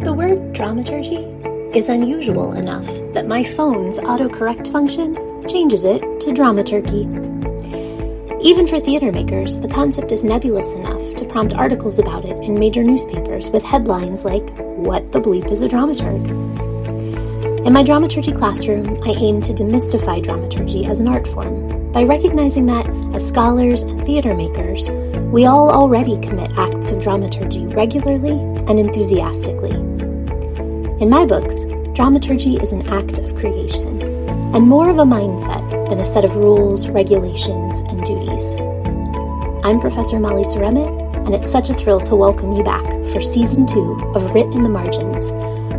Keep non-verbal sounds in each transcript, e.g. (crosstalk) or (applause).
The word dramaturgy is unusual enough that my phone's autocorrect function changes it to drama turkey. Even for theater makers, the concept is nebulous enough to prompt articles about it in major newspapers with headlines like, What the Bleep is a Dramaturg? In my dramaturgy classroom, I aim to demystify dramaturgy as an art form by recognizing that, as scholars and theater makers, we all already commit acts of dramaturgy regularly and enthusiastically. In my books, dramaturgy is an act of creation, and more of a mindset than a set of rules, regulations, and duties. I'm Professor Molly Seremit, and it's such a thrill to welcome you back for Season 2 of Writ in the Margins,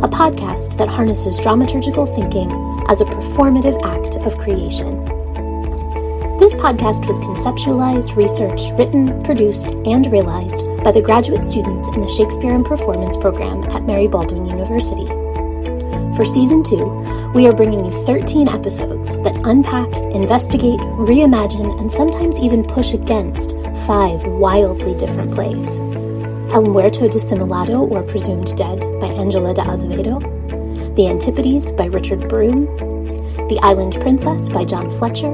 a podcast that harnesses dramaturgical thinking as a performative act of creation. This podcast was conceptualized, researched, written, produced, and realized by the graduate students in the Shakespeare and Performance program at Mary Baldwin University. For season two, we are bringing you 13 episodes that unpack, investigate, reimagine, and sometimes even push against five wildly different plays. El Muerto Disimulado or Presumed Dead by Angela de Azevedo, The Antipodes by Richard Brome, The Island Princess by John Fletcher,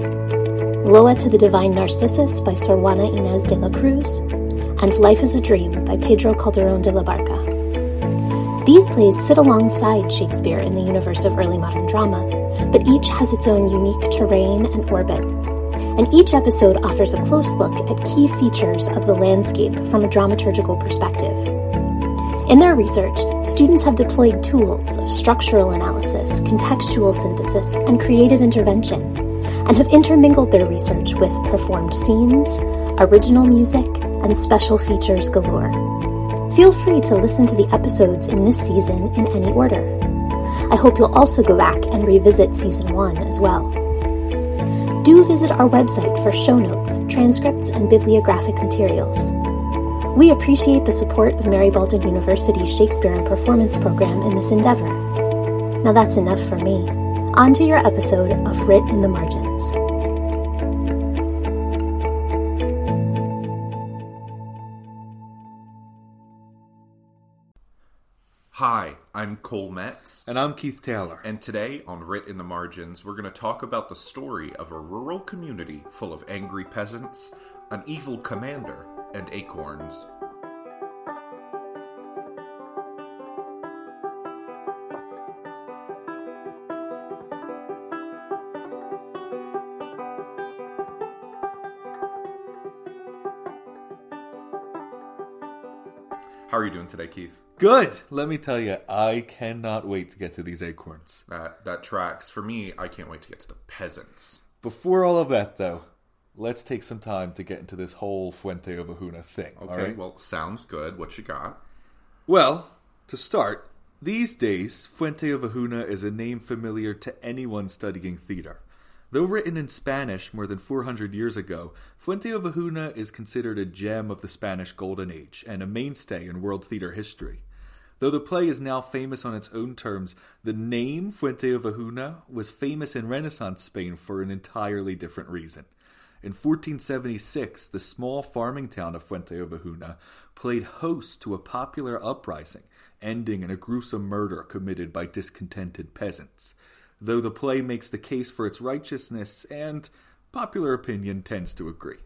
Loa to the Divine Narcissus by Sor Juana Inez de la Cruz, and Life is a Dream by Pedro Calderón de la Barca. These plays sit alongside Shakespeare in the universe of early modern drama, but each has its own unique terrain and orbit. And each episode offers a close look at key features of the landscape from a dramaturgical perspective. In their research, students have deployed tools of structural analysis, contextual synthesis, and creative intervention, and have intermingled their research with performed scenes, original music, and special features galore. Feel free to listen to the episodes in this season in any order. I hope you'll also go back and revisit season one as well. Do visit our website for show notes, transcripts, and bibliographic materials. We appreciate the support of Mary Baldwin University's Shakespeare and Performance program in this endeavor. Now that's enough for me. On to your episode of Writ in the Margins. Hi, I'm Cole Metz, And I'm Keith Taylor. and today on Writ in the Margins, we're going to talk about the story of a rural community full of angry peasants, an evil commander, and acorns. Doing today, Keith? Good. Let me tell you, I cannot wait to get to these acorns. That that tracks. For me, I can't wait to get to the peasants. Before all of that, though, let's take some time to get into this whole Fuente Ovejuna thing. Okay, all right? well, sounds good. What you got? Well, to start, these days, Fuente Ovejuna is a name familiar to anyone studying theater. Though written in Spanish more than 400 years ago, Fuente Ovejuna is considered a gem of the Spanish Golden Age and a mainstay in world theater history. Though the play is now famous on its own terms, the name Fuente Ovejuna was famous in Renaissance Spain for an entirely different reason. In 1476, the small farming town of Fuente Ovejuna played host to a popular uprising, ending in a gruesome murder committed by discontented peasants. Though the play makes the case for its righteousness, and popular opinion tends to agree.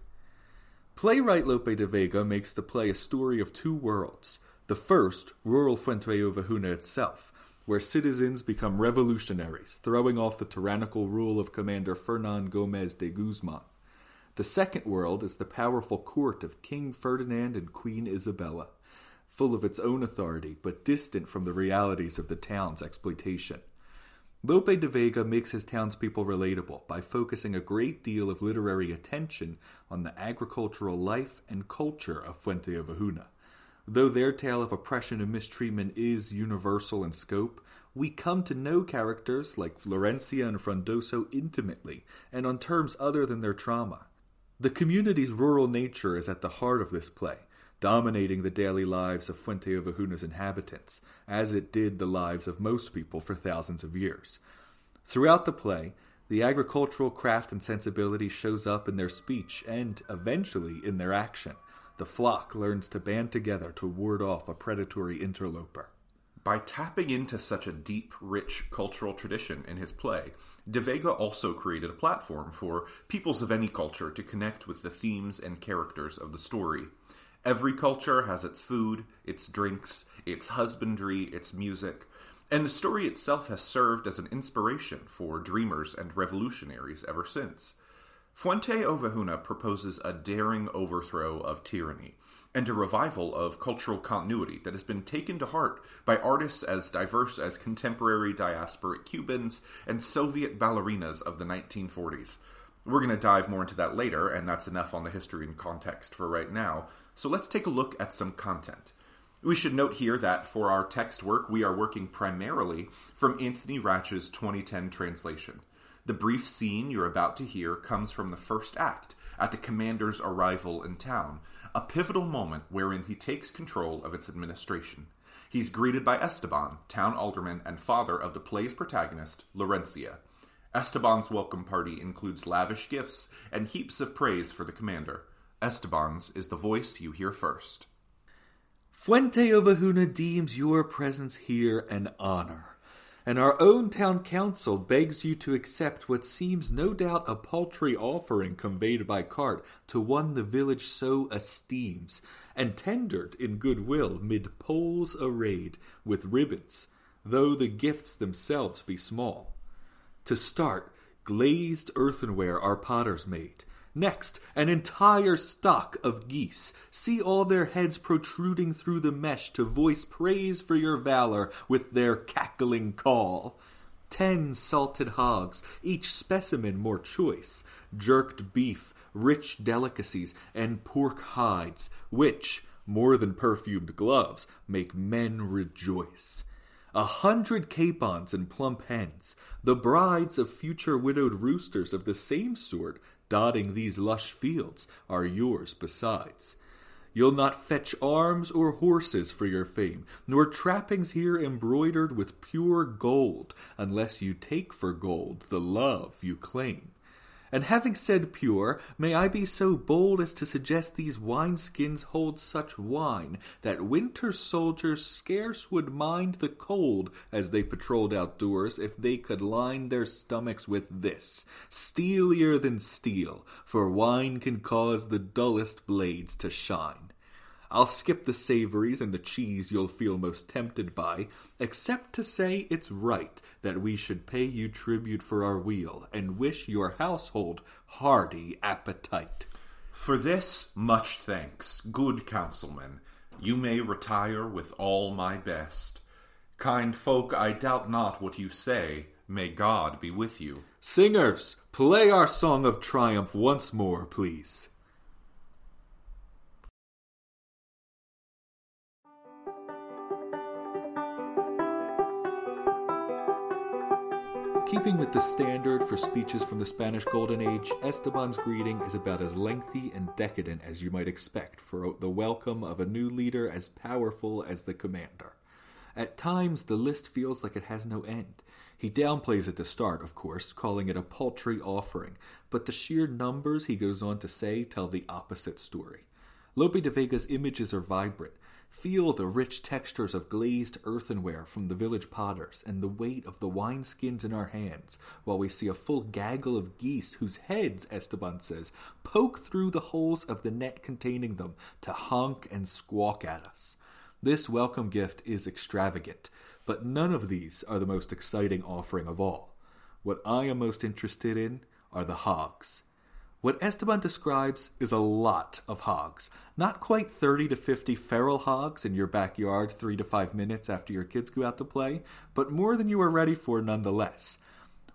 Playwright Lope de Vega makes the play a story of two worlds. The first, rural Fuente Ovejuna itself, where citizens become revolutionaries, throwing off the tyrannical rule of Commander Fernan Gomez de Guzman. The second world is the powerful court of King Ferdinand and Queen Isabella, full of its own authority but distant from the realities of the town's exploitation. Lope de Vega makes his townspeople relatable by focusing a great deal of literary attention on the agricultural life and culture of Fuente Ovejuna. Though their tale of oppression and mistreatment is universal in scope, we come to know characters like Laurencia and Frondoso intimately and on terms other than their trauma. The community's rural nature is at the heart of this play, dominating the daily lives of Fuente Ovejuna's inhabitants, as it did the lives of most people for thousands of years. Throughout the play, the agricultural craft and sensibility shows up in their speech and, eventually, in their action. The flock learns to band together to ward off a predatory interloper. By tapping into such a deep, rich cultural tradition in his play, De Vega also created a platform for peoples of any culture to connect with the themes and characters of the story. Every culture has its food, its drinks, its husbandry, its music, and the story itself has served as an inspiration for dreamers and revolutionaries ever since. Fuente Ovejuna proposes a daring overthrow of tyranny and a revival of cultural continuity that has been taken to heart by artists as diverse as contemporary diasporic Cubans and Soviet ballerinas of the 1940s. We're going to dive more into that later, and that's enough on the history and context for right now. So let's take a look at some content. We should note here that for our text work, we are working primarily from Anthony Ratch's 2010 translation. The brief scene you're about to hear comes from the first act, at the commander's arrival in town, a pivotal moment wherein he takes control of its administration. He's greeted by Esteban, town alderman and father of the play's protagonist, Laurencia. Esteban's welcome party includes lavish gifts and heaps of praise for the commander. Esteban's is the voice you hear first. Fuente Ovejuna deems your presence here an honor and our own town council begs you to accept what seems no doubt a paltry offering conveyed by cart to one the village so esteems, and tendered in goodwill mid poles arrayed with ribbons, though the gifts themselves be small. To start, glazed earthenware our potters made, Next, an entire stock of geese. See all their heads protruding through the mesh to voice praise for your valor with their cackling call. Ten salted hogs, each specimen more choice, jerked beef, rich delicacies, and pork hides, which, more than perfumed gloves, make men rejoice. A hundred capons and plump hens, the brides of future widowed roosters of the same sort, dotting these lush fields are yours besides. You'll not fetch arms or horses for your fame, nor trappings here embroidered with pure gold, unless you take for gold the love you claim. And having said pure, may I be so bold as to suggest these wineskins hold such wine that winter soldiers scarce would mind the cold as they patrolled outdoors if they could line their stomachs with this, steelier than steel, for wine can cause the dullest blades to shine. I'll skip the savories and the cheese you'll feel most tempted by, except to say it's right that we should pay you tribute for our weal, and wish your household hearty appetite. For this, much thanks, good councilman. You may retire with all my best. Kind folk, I doubt not what you say. May God be with you. Singers, play our song of triumph once more, please. Keeping with the standard for speeches from the Spanish Golden Age, Esteban's greeting is about as lengthy and decadent as you might expect for the welcome of a new leader as powerful as the commander. At times, the list feels like it has no end. He downplays at the start, of course, calling it a paltry offering, but the sheer numbers he goes on to say tell the opposite story. Lope de Vega's images are vibrant, Feel the rich textures of glazed earthenware from the village potters, and the weight of the wineskins in our hands, while we see a full gaggle of geese whose heads, Esteban says, poke through the holes of the net containing them to honk and squawk at us. This welcome gift is extravagant, but none of these are the most exciting offering of all. What I am most interested in are the hogs. What Esteban describes is a lot of hogs. Not quite 30 to 50 feral hogs in your backyard three to five minutes after your kids go out to play, but more than you are ready for nonetheless.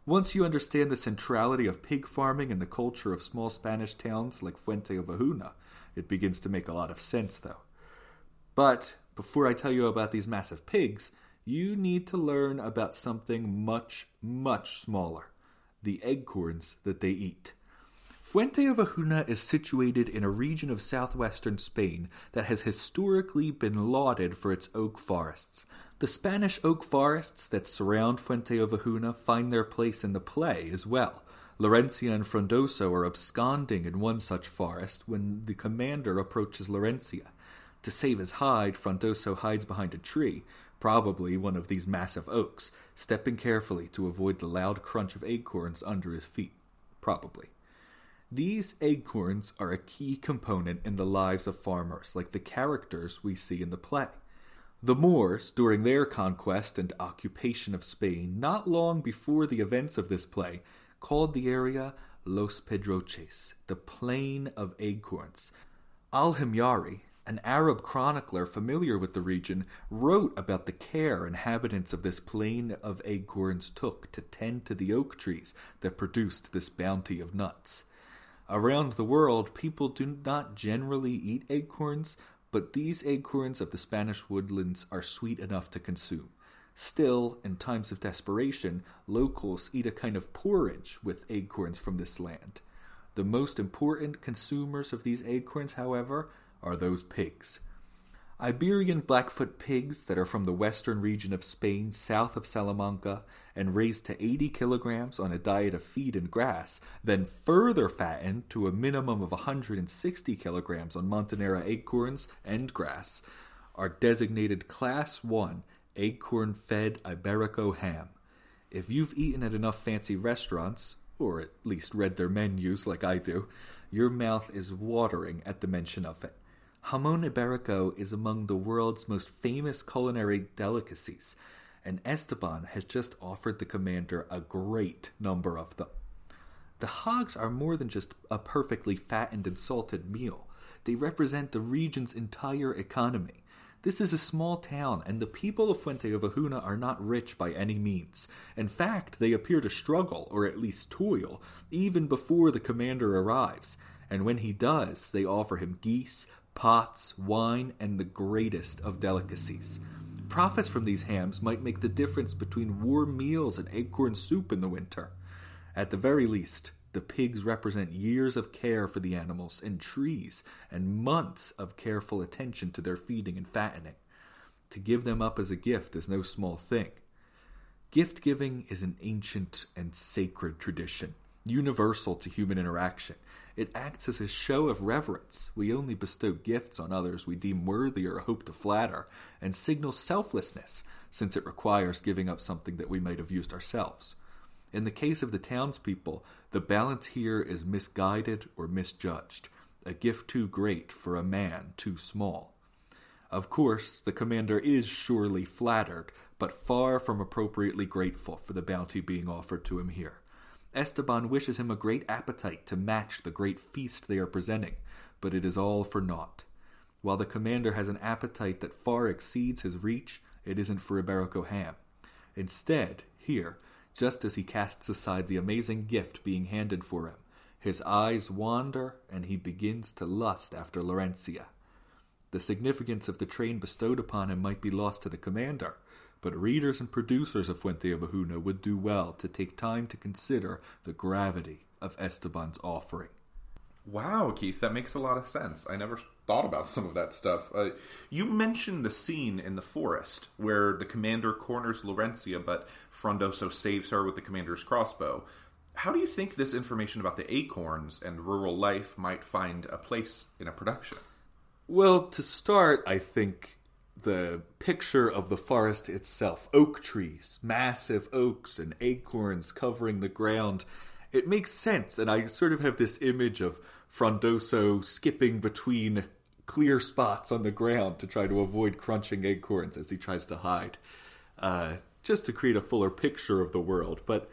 Once you understand the centrality of pig farming in the culture of small Spanish towns like Fuente Ovejuna, it begins to make a lot of sense, though. But before I tell you about these massive pigs, you need to learn about something much, much smaller the acorns that they eat. Fuente Ovejuna is situated in a region of southwestern Spain that has historically been lauded for its oak forests. The Spanish oak forests that surround Fuente Ovejuna find their place in the play as well. Laurencia and Frondoso are absconding in one such forest when the commander approaches Laurencia. To save his hide, Frondoso hides behind a tree, probably one of these massive oaks, stepping carefully to avoid the loud crunch of acorns under his feet. Probably. These acorns are a key component in the lives of farmers, like the characters we see in the play. The Moors, during their conquest and occupation of Spain, not long before the events of this play, called the area Los Pedroches, the Plain of Acorns. Al Himyari, an Arab chronicler familiar with the region, wrote about the care inhabitants of this plain of acorns took to tend to the oak trees that produced this bounty of nuts. Around the world, people do not generally eat acorns, but these acorns of the Spanish woodlands are sweet enough to consume. Still, in times of desperation, locals eat a kind of porridge with acorns from this land. The most important consumers of these acorns, however, are those pigs. Iberian Blackfoot pigs that are from the western region of Spain south of Salamanca and raised to 80 kilograms on a diet of feed and grass, then further fattened to a minimum of 160 kilograms on Montanera acorns and grass, are designated Class 1 acorn fed Iberico ham. If you've eaten at enough fancy restaurants, or at least read their menus like I do, your mouth is watering at the mention of it. Jamon Iberico is among the world's most famous culinary delicacies, and Esteban has just offered the commander a great number of them. The hogs are more than just a perfectly fattened and salted meal. They represent the region's entire economy. This is a small town, and the people of Fuente Fuenteovejuna are not rich by any means. In fact, they appear to struggle, or at least toil, even before the commander arrives. And when he does, they offer him geese, pots, wine, and the greatest of delicacies. Profits from these hams might make the difference between warm meals and acorn soup in the winter. At the very least, the pigs represent years of care for the animals and trees and months of careful attention to their feeding and fattening. To give them up as a gift is no small thing. Gift giving is an ancient and sacred tradition, universal to human interaction, it acts as a show of reverence. We only bestow gifts on others we deem worthy or hope to flatter, and signals selflessness, since it requires giving up something that we might have used ourselves. In the case of the townspeople, the balance here is misguided or misjudged, a gift too great for a man too small. Of course, the commander is surely flattered, but far from appropriately grateful for the bounty being offered to him here. Esteban wishes him a great appetite to match the great feast they are presenting, but it is all for naught. While the commander has an appetite that far exceeds his reach, it isn't for Iberico ham. Instead, here, just as he casts aside the amazing gift being handed for him, his eyes wander and he begins to lust after Laurencia. The significance of the train bestowed upon him might be lost to the commander, but readers and producers of Fuente Fuenteovejuna would do well to take time to consider the gravity of Esteban's offering. Wow, Keith, that makes a lot of sense. I never thought about some of that stuff. Uh, you mentioned the scene in the forest where the commander corners Laurencia, but Frondoso saves her with the commander's crossbow. How do you think this information about the acorns and rural life might find a place in a production? Well, to start, I think the picture of the forest itself oak trees, massive oaks and acorns covering the ground. It makes sense, and I sort of have this image of Frondoso skipping between clear spots on the ground to try to avoid crunching acorns as he tries to hide, uh, just to create a fuller picture of the world. But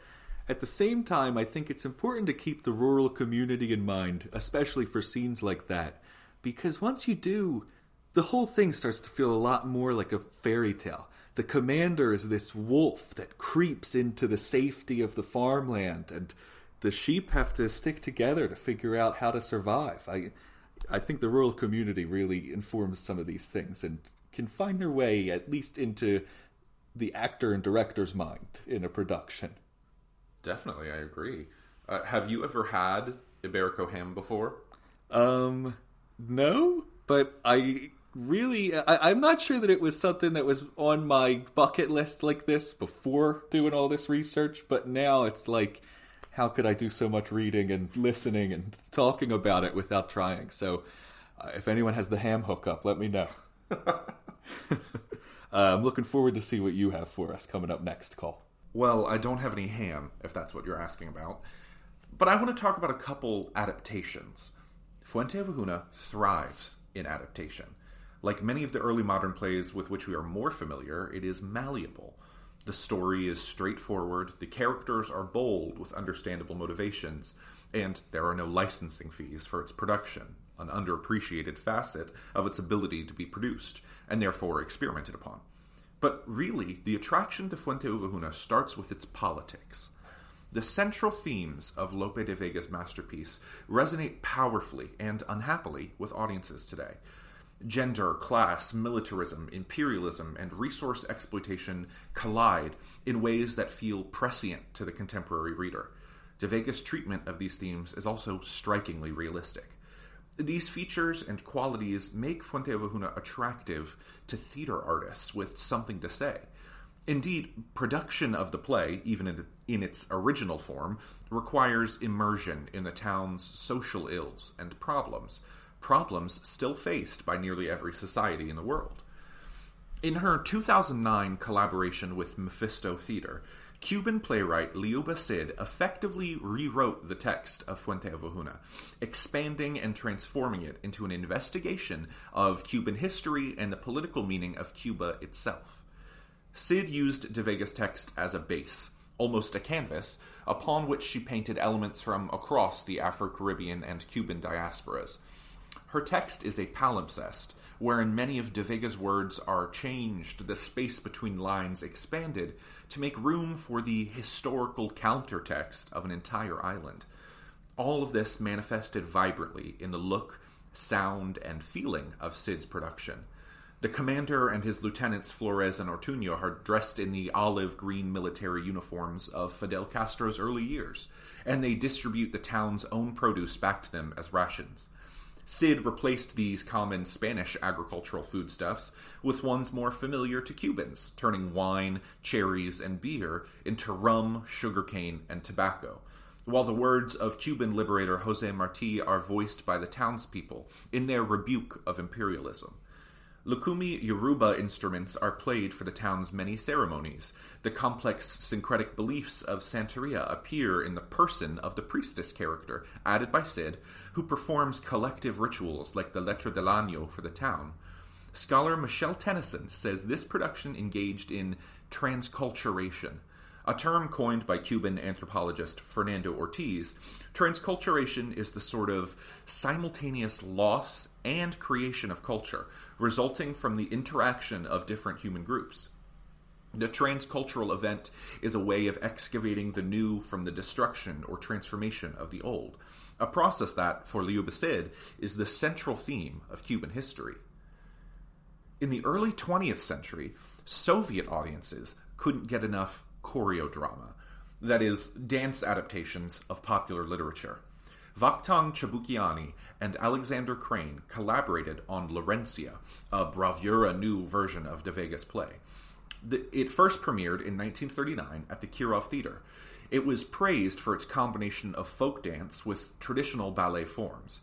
at the same time, I think it's important to keep the rural community in mind, especially for scenes like that, because once you do, the whole thing starts to feel a lot more like a fairy tale. The commander is this wolf that creeps into the safety of the farmland, and the sheep have to stick together to figure out how to survive. I, I think the rural community really informs some of these things and can find their way at least into the actor and director's mind in a production. Definitely, I agree. Uh, have you ever had Iberico ham before? Um, no, but I really I, am not sure that it was something that was on my bucket list like this before doing all this research but now it's like how could i do so much reading and listening and talking about it without trying so uh, if anyone has the ham hookup let me know (laughs) uh, I'm looking forward to see what you have for us coming up next, Cole. Well, I don't have any ham, if that's what you're asking about. But I want to talk about a couple adaptations. Fuente Ovejuna thrives in adaptation. Like many of the early modern plays with which we are more familiar, it is malleable. The story is straightforward, the characters are bold with understandable motivations, and there are no licensing fees for its production, an underappreciated facet of its ability to be produced, and therefore experimented upon. But really, the attraction to Fuente Ovejuna starts with its politics. The central themes of Lope de Vega's masterpiece resonate powerfully and unhappily with audiences today. Gender, class, militarism, imperialism, and resource exploitation collide in ways that feel prescient to the contemporary reader. De Vega's treatment of these themes is also strikingly realistic. These features and qualities make Fuente Ovejuna attractive to theater artists with something to say. Indeed, production of the play, even in, in, its original form, requires immersion in the town's social ills and problems, problems still faced by nearly every society in the world. In her 2009 collaboration with Mephisto Theater, Cuban playwright Liuba Cid effectively rewrote the text of Fuente Ovejuna, expanding and transforming it into an investigation of Cuban history and the political meaning of Cuba itself. Cid used De Vega's text as a base, almost a canvas, upon which she painted elements from across the Afro Caribbean and Cuban diasporas. Her text is a palimpsest, wherein many of De Vega's words are changed, the space between lines expanded, to make room for the historical countertext of an entire island. All of this manifested vibrantly in the look, sound, and feeling of Cid's production. The commander and his lieutenants Flores and Ortuño are dressed in the olive green military uniforms of Fidel Castro's early years, and they distribute the town's own produce back to them as rations. Cid replaced these common Spanish agricultural foodstuffs with ones more familiar to Cubans, turning wine, cherries, and beer into rum, sugarcane, and tobacco. While the words of Cuban liberator Jose Marti are voiced by the townspeople in their rebuke of imperialism. Lukumi Yoruba instruments are played for the town's many ceremonies. The complex syncretic beliefs of Santeria appear in the person of the priestess character, added by Cid, who performs collective rituals like the Letra del Año for the town. Scholar Michelle Tennyson says this production engaged in transculturation, a term coined by Cuban anthropologist Fernando Ortiz, transculturation is the sort of simultaneous loss and creation of culture, resulting from the interaction of different human groups. The transcultural event is a way of excavating the new from the destruction or transformation of the old, a process that, for Liuba Cid, is the central theme of Cuban history. In the early 20th century, Soviet audiences couldn't get enough choreodrama, that is, dance adaptations of popular literature. Vakhtang Chabukiani and Alexander Krein collaborated on Laurencia, a bravura new version of De Vega's play. The, it first premiered in 1939 at the Kirov Theater. It was praised for its combination of folk dance with traditional ballet forms.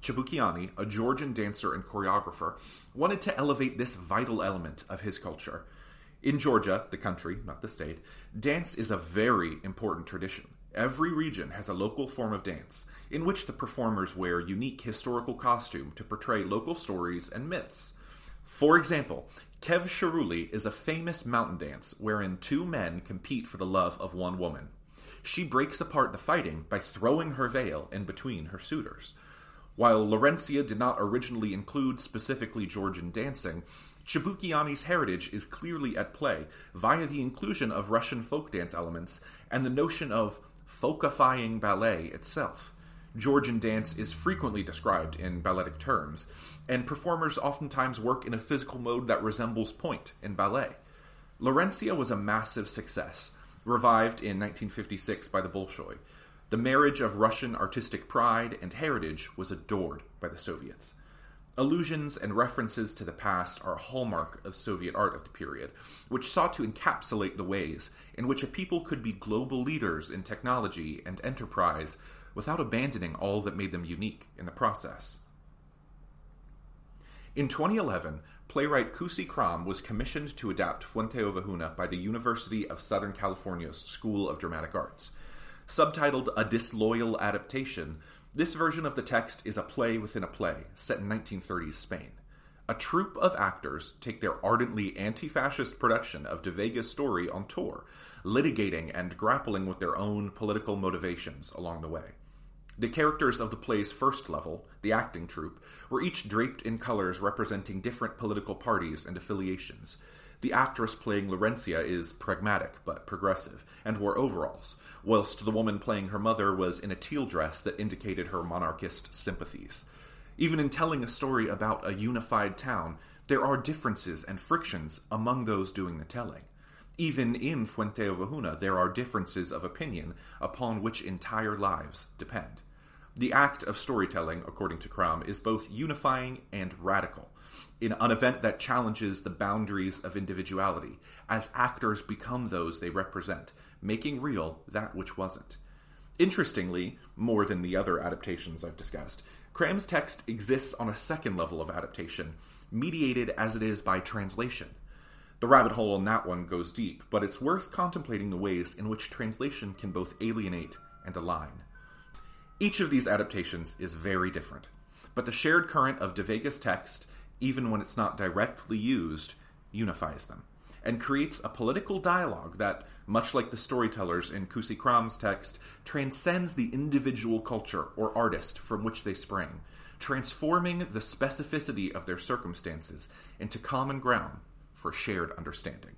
Chabukiani, a Georgian dancer and choreographer, wanted to elevate this vital element of his culture. In Georgia, the country, not the state, dance is a very important tradition. Every region has a local form of dance, in which the performers wear unique historical costume to portray local stories and myths. For example, Khevsuruli is a famous mountain dance wherein two men compete for the love of one woman. She breaks apart the fighting by throwing her veil in between her suitors. While Laurencia did not originally include specifically Georgian dancing, Chabukiani's heritage is clearly at play via the inclusion of Russian folk dance elements and the notion of folkifying ballet itself. Georgian dance is frequently described in balletic terms, and performers oftentimes work in a physical mode that resembles pointe in ballet. Laurencia was a massive success, revived in 1956 by the Bolshoi. The marriage of Russian artistic pride and heritage was adored by the Soviets. Allusions and references to the past are a hallmark of Soviet art of the period, which sought to encapsulate the ways in which a people could be global leaders in technology and enterprise without abandoning all that made them unique in the process. In 2011, playwright Kusi Kram was commissioned to adapt Fuente Ovejuna by the University of Southern California's School of Dramatic Arts. Subtitled A Disloyal Adaptation, this version of the text is a play within a play set in 1930s Spain. A troupe of actors take their ardently anti fascist production of De Vega's story on tour, litigating and grappling with their own political motivations along the way. The characters of the play's first level, the acting troupe, were each draped in colors representing different political parties and affiliations. The actress playing Laurencia is pragmatic but progressive and wore overalls, whilst the woman playing her mother was in a teal dress that indicated her monarchist sympathies. Even in telling a story about a unified town, there are differences and frictions among those doing the telling. Even in Fuente Ovejuna, there are differences of opinion upon which entire lives depend. The act of storytelling, according to Kram, is both unifying and radical, in an event that challenges the boundaries of individuality, as actors become those they represent, making real that which wasn't. Interestingly, more than the other adaptations I've discussed, Kram's text exists on a second level of adaptation, mediated as it is by translation. The rabbit hole on that one goes deep, but it's worth contemplating the ways in which translation can both alienate and align. Each of these adaptations is very different, but the shared current of De Vega's text, even when it's not directly used, unifies them and creates a political dialogue that, much like the storytellers in Kusi Kram's text, transcends the individual culture or artist from which they sprang, transforming the specificity of their circumstances into common ground for shared understanding.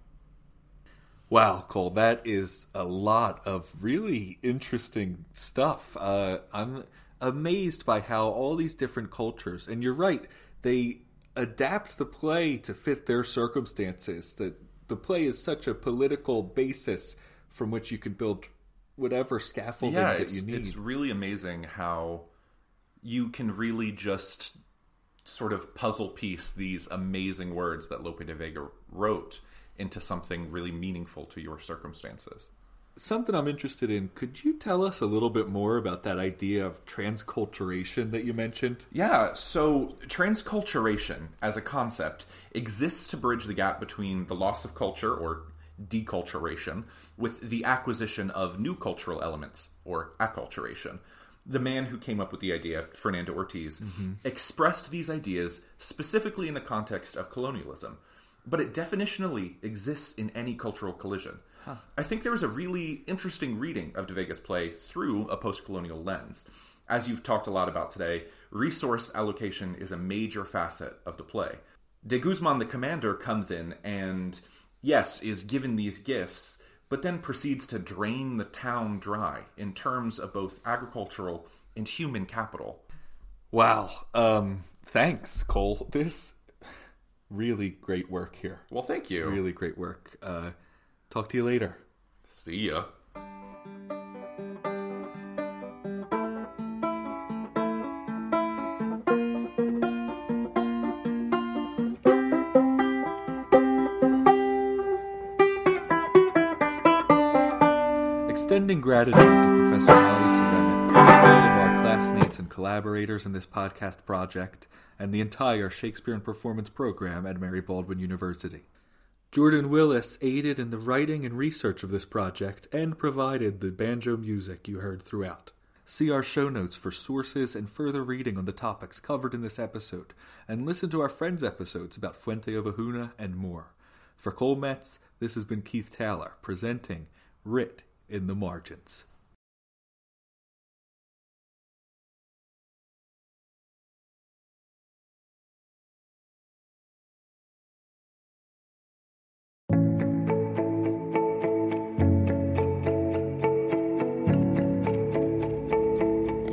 Wow, Cole, that is a lot of really interesting stuff. Uh, I'm amazed by how all these different cultures, and you're right, they adapt the play to fit their circumstances. That the play is such a political basis from which you can build whatever scaffolding yeah, that you need. it's really amazing how you can really just sort of puzzle piece these amazing words that Lope de Vega wrote into something really meaningful to your circumstances. Something I'm interested in. Could you tell us a little bit more about that idea of transculturation that you mentioned? Yeah, so transculturation as a concept exists to bridge the gap between the loss of culture or deculturation with the acquisition of new cultural elements or acculturation. The man who came up with the idea, Fernando Ortiz, mm-hmm. expressed these ideas specifically in the context of colonialism, but it definitionally exists in any cultural collision. I think there is a really interesting reading of De Vega's play through a post colonial lens. As you've talked a lot about today, resource allocation is a major facet of the play. De Guzman, the commander, comes in and, yes, is given these gifts, but then proceeds to drain the town dry in terms of both agricultural and human capital. Wow. Um, thanks, Cole. This really great work here. Well, thank you. Really great work. Uh, talk to you later. See ya. Extending gratitude to Professor Ali collaborators in this podcast project, and the entire Shakespeare and Performance program at Mary Baldwin University. Jordan Willis aided in the writing and research of this project and provided the banjo music you heard throughout. See our show notes for sources and further reading on the topics covered in this episode, and listen to our friends' episodes about Fuente Ovejuna and more. For Cole Metz, this has been Keith Taylor presenting Writ in the Margins.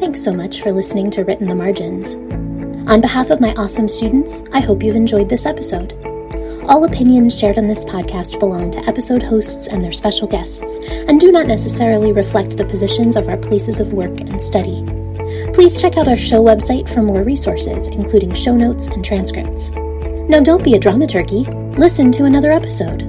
Thanks so much for listening to Writ in the Margins. On behalf of my awesome students, I hope you've enjoyed this episode. All opinions shared on this podcast belong to episode hosts and their special guests, and do not necessarily reflect the positions of our places of work and study. Please check out our show website for more resources, including show notes and transcripts. Now, don't be a drama turkey. Listen to another episode.